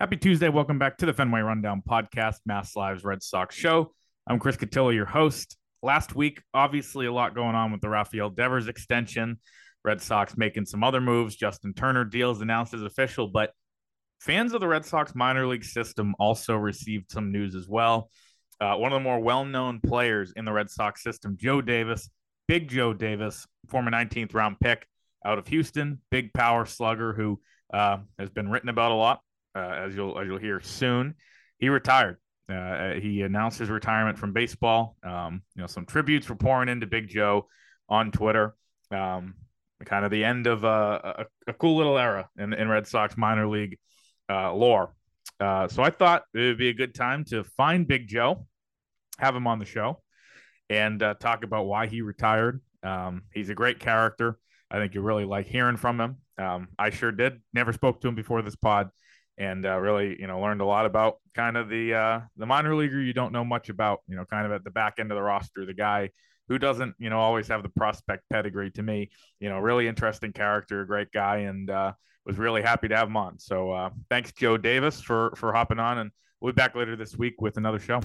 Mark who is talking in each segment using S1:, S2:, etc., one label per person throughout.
S1: Happy Tuesday. Welcome back to the Fenway Rundown podcast, Mass Lives Red Sox show. I'm Chris Cotillo, your host. Last week, obviously, a lot going on with the Rafael Devers extension. Red Sox making some other moves. Justin Turner deals announced as official, but fans of the Red Sox minor league system also received some news as well. Uh, one of the more well known players in the Red Sox system, Joe Davis, Big Joe Davis, former 19th round pick out of Houston, big power slugger who uh, has been written about a lot as you'll as you'll hear soon. He retired. Uh, he announced his retirement from baseball. Um, you know, some tributes were pouring into Big Joe on Twitter. Um, kind of the end of a, a, a cool little era in, in Red Sox minor league uh, lore. Uh, so I thought it would be a good time to find Big Joe, have him on the show, and uh, talk about why he retired. Um, he's a great character. I think you really like hearing from him. Um, I sure did. Never spoke to him before this pod, and uh, really, you know, learned a lot about kind of the uh, the minor leaguer you don't know much about. You know, kind of at the back end of the roster, the guy who doesn't, you know, always have the prospect pedigree. To me, you know, really interesting character, great guy, and uh, was really happy to have him on. So uh, thanks, Joe Davis, for for hopping on, and we'll be back later this week with another show.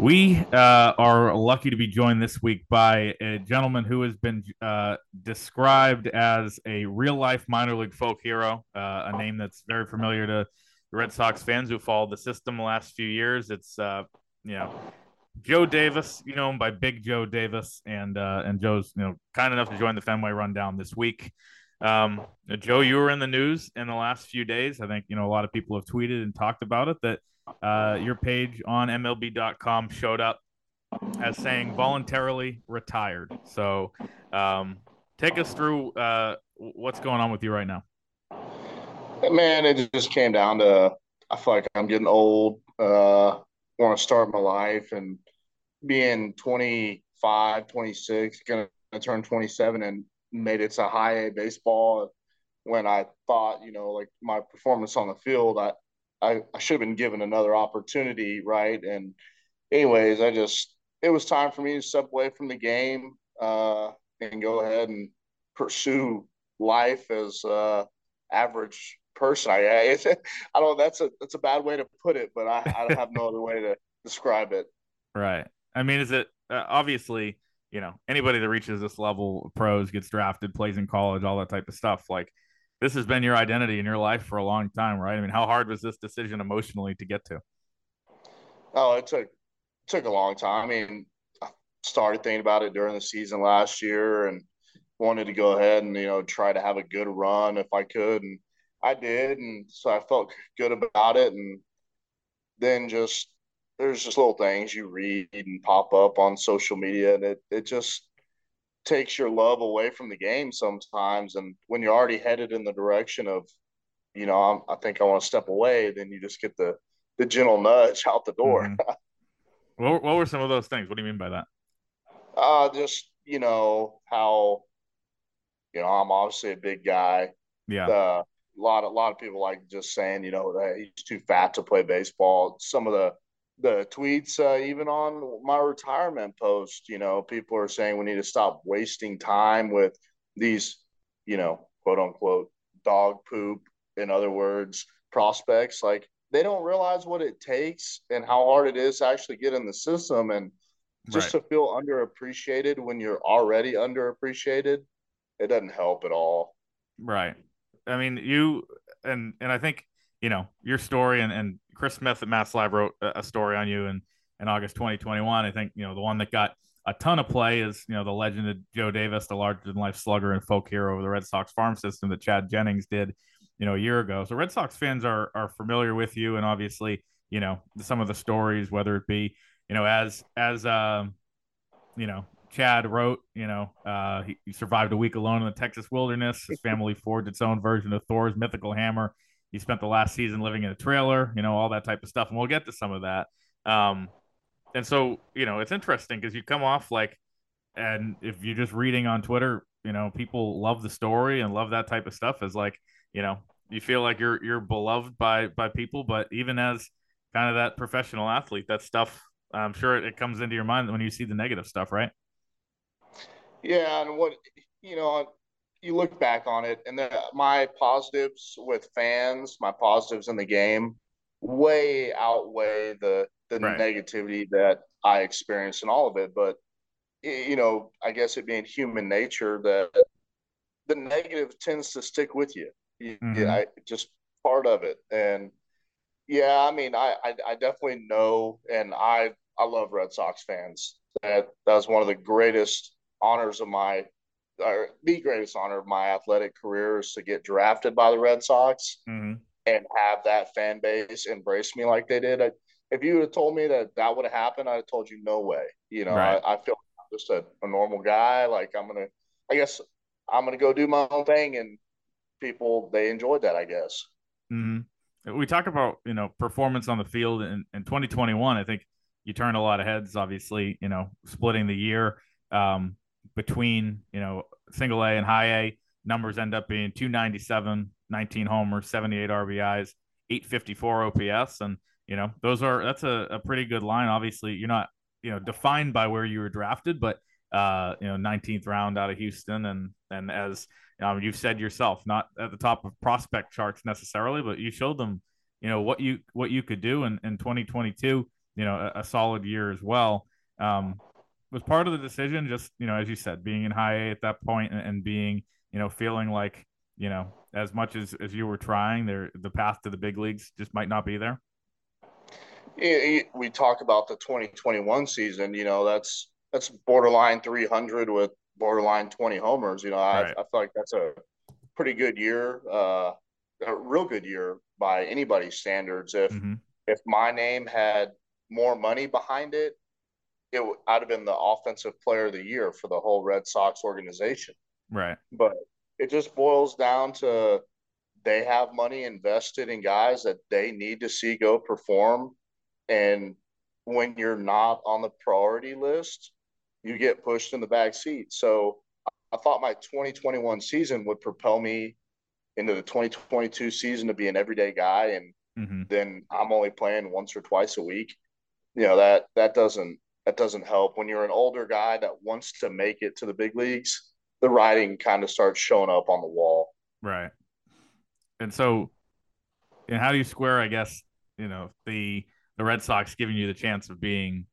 S1: We uh, are lucky to be joined this week by a gentleman who has been uh, described as a real life minor league folk hero, uh, a name that's very familiar to Red Sox fans who followed the system the last few years. It's, uh, you know, Joe Davis, you know him by Big Joe Davis, and uh, and Joe's you know kind enough to join the Fenway Rundown this week. Um, Joe, you were in the news in the last few days. I think you know a lot of people have tweeted and talked about it that uh, your page on MLB.com showed up as saying voluntarily retired. So, um, take us through uh, what's going on with you right now.
S2: Man, it just came down to I feel like I'm getting old. Uh, want to start my life and being 25, 26, gonna turn 27 and made it to high A baseball when I thought, you know, like my performance on the field, I, I, I should have been given another opportunity, right? And anyways, I just it was time for me to step away from the game uh, and go ahead and pursue life as uh, average person. I I, I don't. That's a that's a bad way to put it, but I, I have no other way to describe it.
S1: Right. I mean, is it uh, obviously you know anybody that reaches this level, of pros, gets drafted, plays in college, all that type of stuff, like this has been your identity in your life for a long time, right? I mean, how hard was this decision emotionally to get to?
S2: Oh, it took took a long time. I mean, I started thinking about it during the season last year and wanted to go ahead and you know try to have a good run if I could, and I did, and so I felt good about it. And then just there's just little things you read and pop up on social media, and it it just takes your love away from the game sometimes. And when you're already headed in the direction of, you know, I'm, i think I want to step away, then you just get the the gentle nudge out the door.
S1: Mm-hmm. what, what were some of those things? What do you mean by that?
S2: Uh, just you know how, you know, I'm obviously a big guy.
S1: Yeah.
S2: a lot, a lot of people like just saying, you know, that he's too fat to play baseball. Some of the the tweets, uh, even on my retirement post, you know, people are saying we need to stop wasting time with these, you know, quote unquote dog poop, in other words, prospects. Like they don't realize what it takes and how hard it is to actually get in the system and just right. to feel underappreciated when you're already underappreciated, it doesn't help at all.
S1: Right. I mean, you and and I think you know your story and, and Chris Smith at Mass Live wrote a story on you in, in August 2021. I think, you know, the one that got a ton of play is, you know, the legend of Joe Davis, the larger than life slugger and folk hero of the Red Sox farm system that Chad Jennings did, you know, a year ago. So Red Sox fans are, are familiar with you and obviously, you know, some of the stories, whether it be, you know, as, as, um, you know, Chad wrote, you know, uh, he, he survived a week alone in the Texas wilderness. His family forged its own version of Thor's mythical hammer he spent the last season living in a trailer, you know, all that type of stuff. And we'll get to some of that. Um, and so, you know, it's interesting because you come off like, and if you're just reading on Twitter, you know, people love the story and love that type of stuff as like, you know, you feel like you're you're beloved by by people, but even as kind of that professional athlete, that stuff, I'm sure it, it comes into your mind when you see the negative stuff, right?
S2: Yeah, and what you know, you look back on it, and the, my positives with fans, my positives in the game, way outweigh the the right. negativity that I experienced in all of it. But you know, I guess it being human nature that the negative tends to stick with you. Mm-hmm. Yeah, I, just part of it. And yeah, I mean, I, I, I definitely know, and I I love Red Sox fans. That that was one of the greatest honors of my, or the greatest honor of my athletic career is to get drafted by the Red Sox mm-hmm. and have that fan base embrace me like they did. I, if you would have told me that that would have happened, I'd have told you no way. You know, right. I, I, feel just a, a normal guy. Like I'm gonna, I guess I'm gonna go do my own thing, and people they enjoyed that. I guess.
S1: Mm-hmm. We talk about you know performance on the field in, in 2021. I think you turned a lot of heads. Obviously, you know, splitting the year um, between you know single A and high A numbers end up being 297, 19 homers, 78 RBIs, 854 OPS, and you know those are that's a, a pretty good line. Obviously, you're not you know defined by where you were drafted, but uh, you know 19th round out of Houston, and and as um, you've said yourself, not at the top of prospect charts necessarily, but you showed them you know what you what you could do in, in 2022 you know a, a solid year as well um, was part of the decision just you know as you said being in high A at that point and, and being you know feeling like you know as much as as you were trying there the path to the big leagues just might not be there
S2: we talk about the 2021 season you know that's that's borderline 300 with borderline 20 homers you know I, right. I feel like that's a pretty good year uh a real good year by anybody's standards if mm-hmm. if my name had more money behind it, it would have been the offensive player of the year for the whole Red Sox organization.
S1: Right.
S2: But it just boils down to they have money invested in guys that they need to see go perform. And when you're not on the priority list, you get pushed in the back seat. So I thought my 2021 season would propel me into the 2022 season to be an everyday guy. And mm-hmm. then I'm only playing once or twice a week you know that that doesn't that doesn't help. When you're an older guy that wants to make it to the big leagues the writing kind of starts showing up on the wall.
S1: Right. And so and how do you square i guess you know the the red sox giving you the chance of being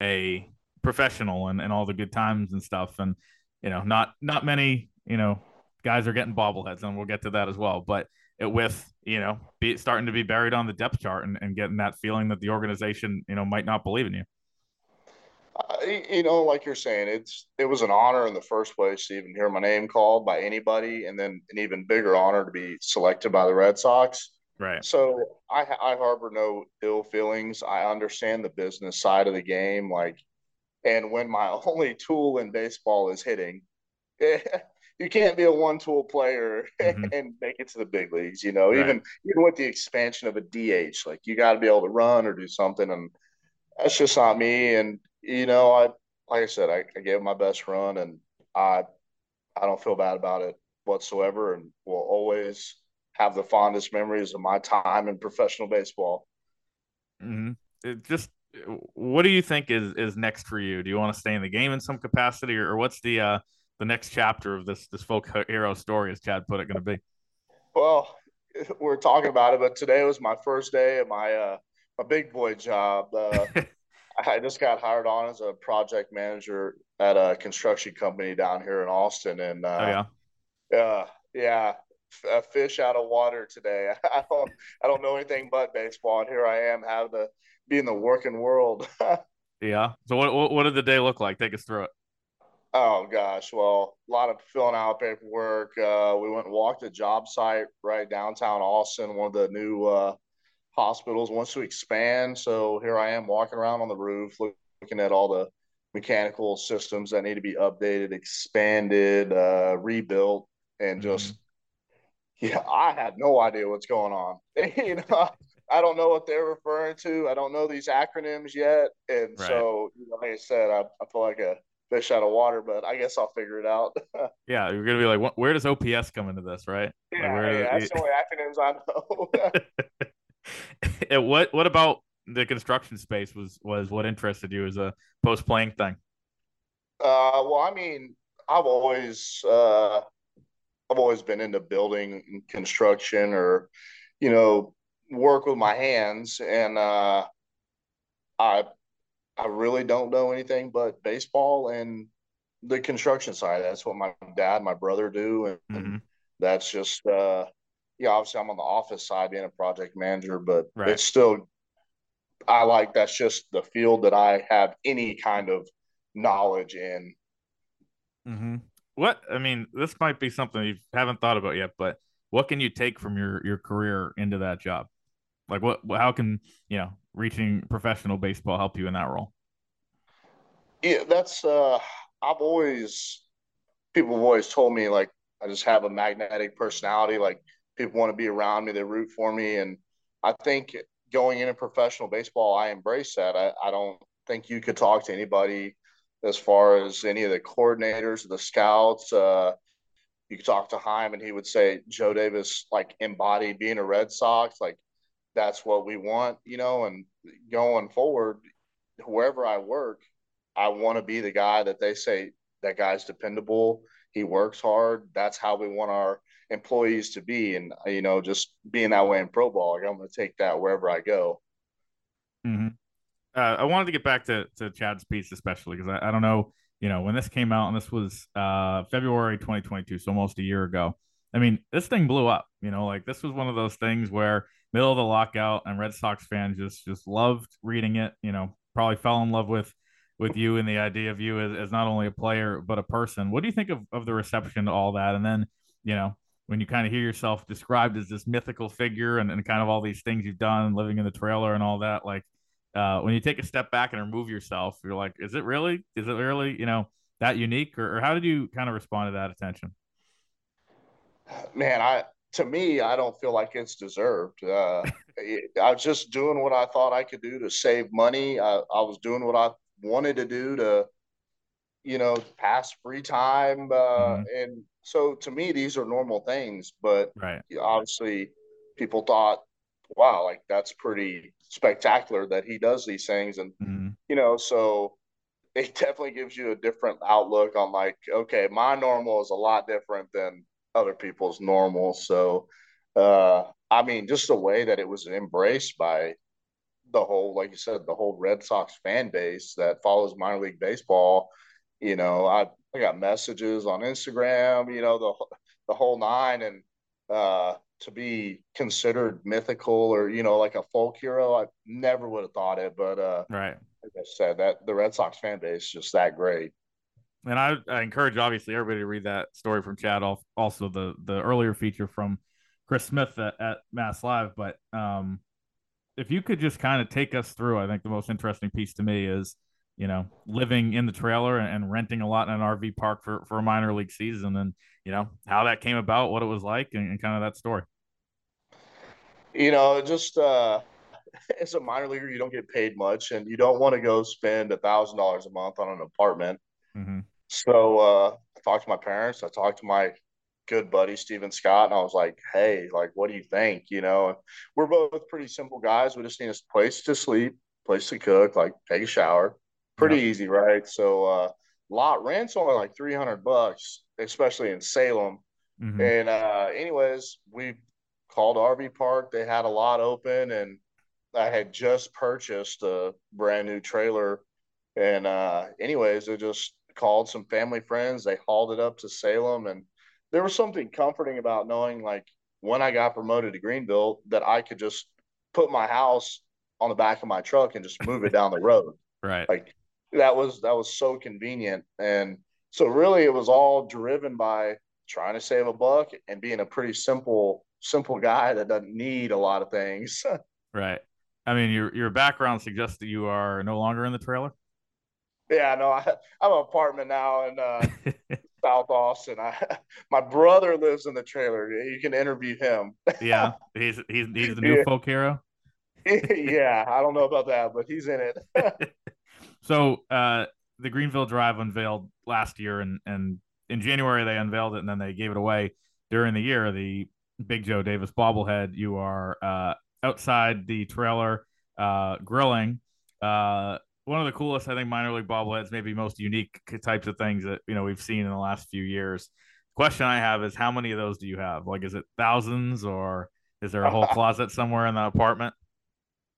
S1: a professional and, and all the good times and stuff? And you know not not many you know guys are getting bobbleheads and we'll get to that as well. But it with you know be starting to be buried on the depth chart and, and getting that feeling that the organization you know might not believe in you
S2: you know like you're saying it's it was an honor in the first place to even hear my name called by anybody and then an even bigger honor to be selected by the red sox
S1: right
S2: so i i harbor no ill feelings i understand the business side of the game like and when my only tool in baseball is hitting you can't be a one tool player mm-hmm. and make it to the big leagues. You know, right. even even with the expansion of a DH, like you got to be able to run or do something, and that's just not me. And you know, I like I said, I, I gave my best run, and I I don't feel bad about it whatsoever, and will always have the fondest memories of my time in professional baseball.
S1: Mm-hmm. It just what do you think is is next for you? Do you want to stay in the game in some capacity, or, or what's the uh, the next chapter of this this folk hero story, as Chad put it, going to be?
S2: Well, we're talking about it, but today was my first day at my uh, my big boy job. Uh, I just got hired on as a project manager at a construction company down here in Austin, and uh, oh, yeah, uh, yeah, a fish out of water today. I don't I don't know anything but baseball, and here I am having to be in the working world.
S1: yeah. So what what did the day look like? Take us through it.
S2: Oh gosh, well, a lot of filling out paperwork. Uh, we went and walked a job site right downtown Austin, one of the new uh, hospitals wants to expand. So here I am walking around on the roof, looking at all the mechanical systems that need to be updated, expanded, uh, rebuilt, and mm-hmm. just yeah, I had no idea what's going on. you know, I don't know what they're referring to. I don't know these acronyms yet, and right. so you know, like I said, I, I feel like a fish out of water, but I guess I'll figure it out.
S1: yeah, you're gonna be like, where does OPS come into this, right?
S2: Yeah, like yeah that's the only acronyms I
S1: know. and what what about the construction space was was what interested you as a post playing thing?
S2: Uh, well, I mean, I've always uh, I've always been into building and construction or, you know, work with my hands. And uh, I I really don't know anything but baseball and the construction side. That's what my dad, my brother do, and, mm-hmm. and that's just uh, yeah. Obviously, I'm on the office side, being a project manager, but right. it's still I like that's just the field that I have any kind of knowledge in.
S1: Mm-hmm. What I mean, this might be something you haven't thought about yet, but what can you take from your your career into that job? Like, what? How can you know reaching professional baseball help you in that role?
S2: Yeah, that's. uh I've always people have always told me like I just have a magnetic personality. Like people want to be around me, they root for me, and I think going into professional baseball, I embrace that. I, I don't think you could talk to anybody as far as any of the coordinators, the scouts. Uh, you could talk to Chaim, and he would say Joe Davis like embodied being a Red Sox. Like that's what we want, you know. And going forward, wherever I work, I want to be the guy that they say that guy's dependable. He works hard. That's how we want our employees to be. And, you know, just being that way in pro ball, like I'm going to take that wherever I go.
S1: Mm-hmm. Uh, I wanted to get back to, to Chad's piece, especially because I, I don't know, you know, when this came out and this was uh, February 2022, so almost a year ago. I mean, this thing blew up, you know, like this was one of those things where middle of the lockout and Red Sox fans just, just loved reading it, you know, probably fell in love with with you and the idea of you as, as not only a player but a person. What do you think of, of the reception to all that? And then, you know, when you kind of hear yourself described as this mythical figure and, and kind of all these things you've done, living in the trailer and all that, like uh, when you take a step back and remove yourself, you're like, is it really, is it really, you know, that unique? Or, or how did you kind of respond to that attention?
S2: Man, I to me, I don't feel like it's deserved. Uh, I was just doing what I thought I could do to save money. I, I was doing what I wanted to do to, you know, pass free time. Uh, mm-hmm. And so to me, these are normal things. But
S1: right.
S2: obviously, people thought, wow, like that's pretty spectacular that he does these things. And, mm-hmm. you know, so it definitely gives you a different outlook on like, okay, my normal is a lot different than other people's normal. So, uh, I mean, just the way that it was embraced by the whole, like you said, the whole Red Sox fan base that follows minor league baseball. You know, I, I got messages on Instagram, you know, the the whole nine, and uh, to be considered mythical or you know like a folk hero, I never would have thought it. But uh,
S1: right,
S2: like I said, that the Red Sox fan base is just that great.
S1: And I, I encourage obviously everybody to read that story from Chad. Also the the earlier feature from Chris Smith at, at Mass Live, but um, if you could just kind of take us through, I think the most interesting piece to me is, you know, living in the trailer and, renting a lot in an RV park for, for a minor league season and, you know, how that came about, what it was like, and, and kind of that story.
S2: You know, just uh, as a minor leaguer, you don't get paid much and you don't want to go spend a thousand dollars a month on an apartment. Mm-hmm. So uh, I talked to my parents. I talked to my good buddy Steven Scott, and I was like, "Hey, like, what do you think?" You know, we're both pretty simple guys. We just need a place to sleep, place to cook, like take a shower. Pretty yeah. easy, right? So, uh, lot rent's only like three hundred bucks, especially in Salem. Mm-hmm. And uh, anyways, we called RV Park. They had a lot open, and I had just purchased a brand new trailer. And uh, anyways, I just called some family friends. They hauled it up to Salem, and there was something comforting about knowing like when I got promoted to Greenville that I could just put my house on the back of my truck and just move it down the road.
S1: Right.
S2: Like that was that was so convenient. And so really it was all driven by trying to save a buck and being a pretty simple simple guy that doesn't need a lot of things.
S1: right. I mean your your background suggests that you are no longer in the trailer.
S2: Yeah, no, I, I'm an apartment now, and uh, South Austin. I my brother lives in the trailer. You can interview him.
S1: yeah, he's he's he's the new yeah. folk hero.
S2: yeah, I don't know about that, but he's in it.
S1: So uh, the Greenville Drive unveiled last year, and and in January they unveiled it, and then they gave it away during the year. The Big Joe Davis bobblehead. You are uh, outside the trailer uh, grilling. Uh, one of the coolest, I think, minor league bobbleheads, maybe most unique types of things that you know we've seen in the last few years. question I have is how many of those do you have? Like, is it thousands or is there a whole closet somewhere in the apartment?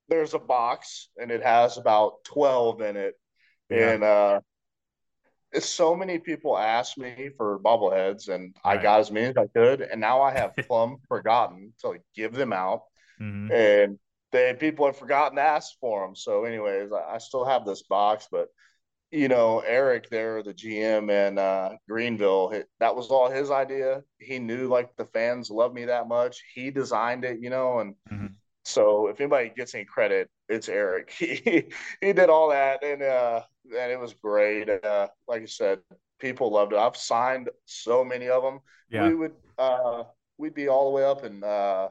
S2: There's a box and it has about 12 in it. Yeah. And uh, so many people ask me for bobbleheads, and right. I got as many as I could. And now I have plumb forgotten to like, give them out. Mm-hmm. And they people have forgotten to ask for them. So, anyways, I, I still have this box, but you know, Eric there, the GM in uh, Greenville, that was all his idea. He knew like the fans love me that much. He designed it, you know, and mm-hmm. So if anybody gets any credit, it's Eric. He he did all that, and uh, and it was great. Uh, like I said, people loved it. I've signed so many of them. Yeah. We would uh, we'd be all the way up in uh,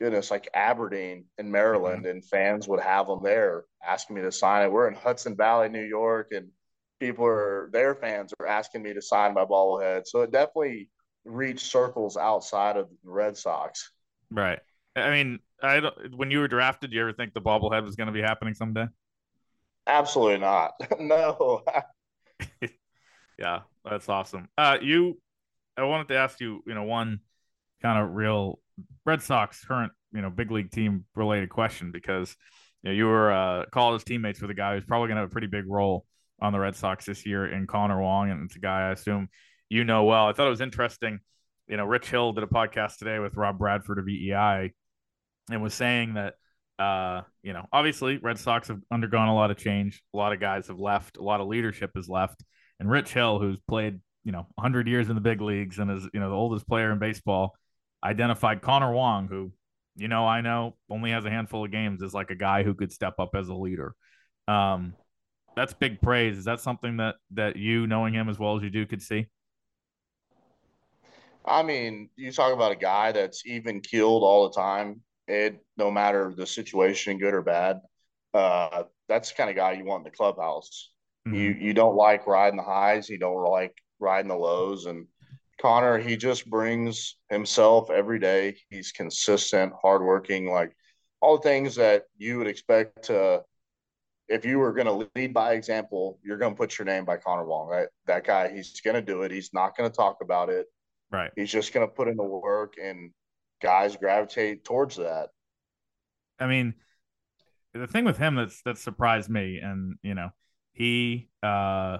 S2: goodness, like Aberdeen in Maryland, mm-hmm. and fans would have them there asking me to sign it. We're in Hudson Valley, New York, and people are their fans are asking me to sign my bobblehead. So it definitely reached circles outside of the Red Sox.
S1: Right. I mean, I don't, when you were drafted, do you ever think the bobblehead was going to be happening someday?
S2: Absolutely not. no.
S1: yeah, that's awesome. Uh, you, I wanted to ask you, you know, one kind of real Red Sox current, you know, big league team related question because you know you were uh, college teammates with a guy who's probably going to have a pretty big role on the Red Sox this year in Connor Wong, and it's a guy I assume you know well. I thought it was interesting. You know, Rich Hill did a podcast today with Rob Bradford of WEEI and was saying that uh, you know, obviously Red Sox have undergone a lot of change. A lot of guys have left. A lot of leadership has left. And Rich Hill, who's played, you know, 100 years in the big leagues and is, you know, the oldest player in baseball, identified Connor Wong, who, you know, I know only has a handful of games, as like a guy who could step up as a leader. Um, that's big praise. Is that something that that you, knowing him as well as you do, could see?
S2: I mean, you talk about a guy that's even keeled all the time. It no matter the situation, good or bad. Uh, that's the kind of guy you want in the clubhouse. Mm-hmm. You you don't like riding the highs, you don't like riding the lows, and Connor, he just brings himself every day. He's consistent, hardworking, like all the things that you would expect to. If you were going to lead by example, you're going to put your name by Connor Wong. Right? That guy, he's going to do it. He's not going to talk about it.
S1: Right.
S2: He's just going to put in the work, and guys gravitate towards that.
S1: I mean, the thing with him that's that surprised me, and you know, he, uh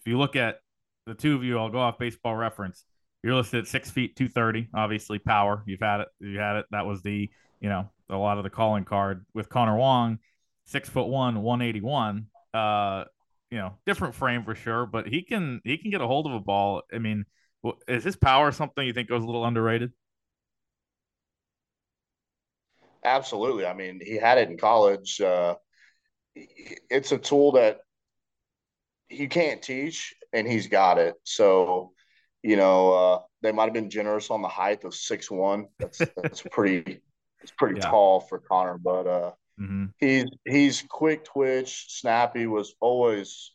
S1: if you look at the two of you, I'll go off baseball reference. You're listed at six feet two thirty. Obviously, power. You've had it. You had it. That was the you know a lot of the calling card with Connor Wong, six foot one, one eighty one. Uh, you know, different frame for sure, but he can he can get a hold of a ball. I mean, is his power something you think goes a little underrated?
S2: Absolutely. I mean, he had it in college. Uh, it's a tool that you can't teach, and he's got it. So you know, uh, they might have been generous on the height of six one. That's that's pretty it's pretty yeah. tall for Connor, but uh, mm-hmm. he's he's quick twitch, snappy. Was always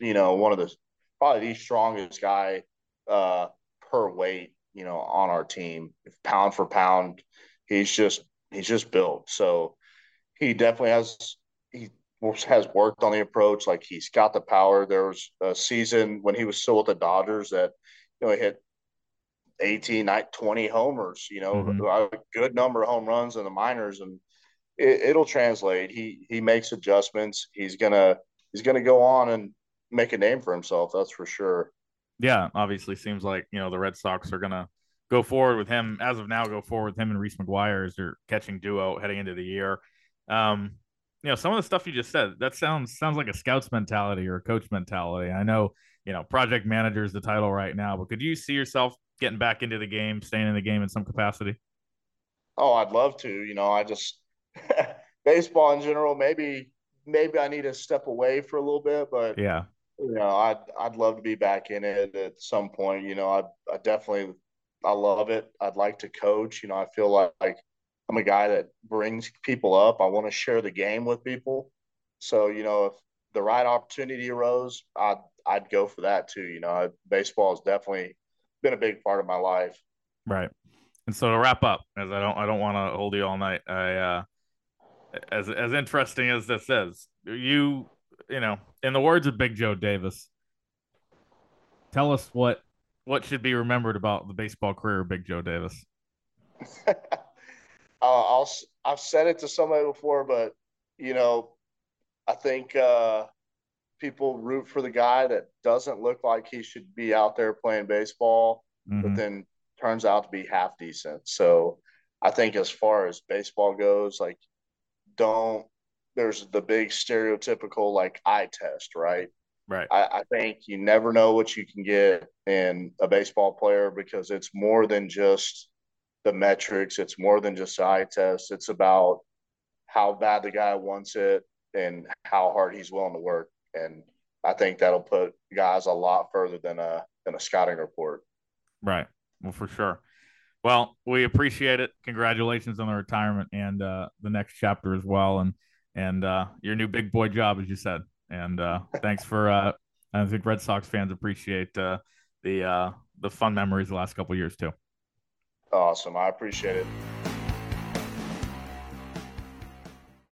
S2: you know one of the probably the strongest guy uh, per weight you know on our team. If pound for pound, he's just he's just built. So he definitely has he has worked on the approach. Like he's got the power. There was a season when he was still with the Dodgers that you know, he hit 18, 20 homers, you know, mm-hmm. a good number of home runs in the minors and it, will translate. He, he makes adjustments. He's going to, he's to go on and make a name for himself. That's for sure.
S1: Yeah. Obviously seems like, you know, the Red Sox are going to go forward with him as of now, go forward with him and Reese McGuire as their catching duo heading into the year. Um, you know, some of the stuff you just said, that sounds, sounds like a scouts mentality or a coach mentality. I know, you know, project manager is the title right now, but could you see yourself getting back into the game, staying in the game in some capacity?
S2: Oh, I'd love to. You know, I just baseball in general. Maybe maybe I need to step away for a little bit, but
S1: yeah,
S2: you know, I'd I'd love to be back in it at some point. You know, I I definitely I love it. I'd like to coach. You know, I feel like, like I'm a guy that brings people up. I want to share the game with people. So you know, if the right opportunity arose, I'd I'd go for that too. You know, baseball has definitely been a big part of my life.
S1: Right. And so to wrap up, as I don't I don't want to hold you all night. I uh as as interesting as this is, you you know, in the words of Big Joe Davis, tell us what what should be remembered about the baseball career of Big Joe Davis?
S2: uh, I'll I've said it to somebody before, but you know, I think uh, people root for the guy that doesn't look like he should be out there playing baseball, mm-hmm. but then turns out to be half decent. So I think as far as baseball goes, like don't there's the big stereotypical like eye test, right?
S1: Right.
S2: I, I, think you never know what you can get in a baseball player because it's more than just the metrics. It's more than just eye test. It's about how bad the guy wants it and how hard he's willing to work. And I think that'll put guys a lot further than a than a scouting report.
S1: Right. Well, for sure. Well, we appreciate it. Congratulations on the retirement and uh, the next chapter as well, and and uh, your new big boy job, as you said. And uh, thanks for. Uh, I think Red Sox fans appreciate uh, the uh, the fun memories the last couple years too.
S2: Awesome. I appreciate it.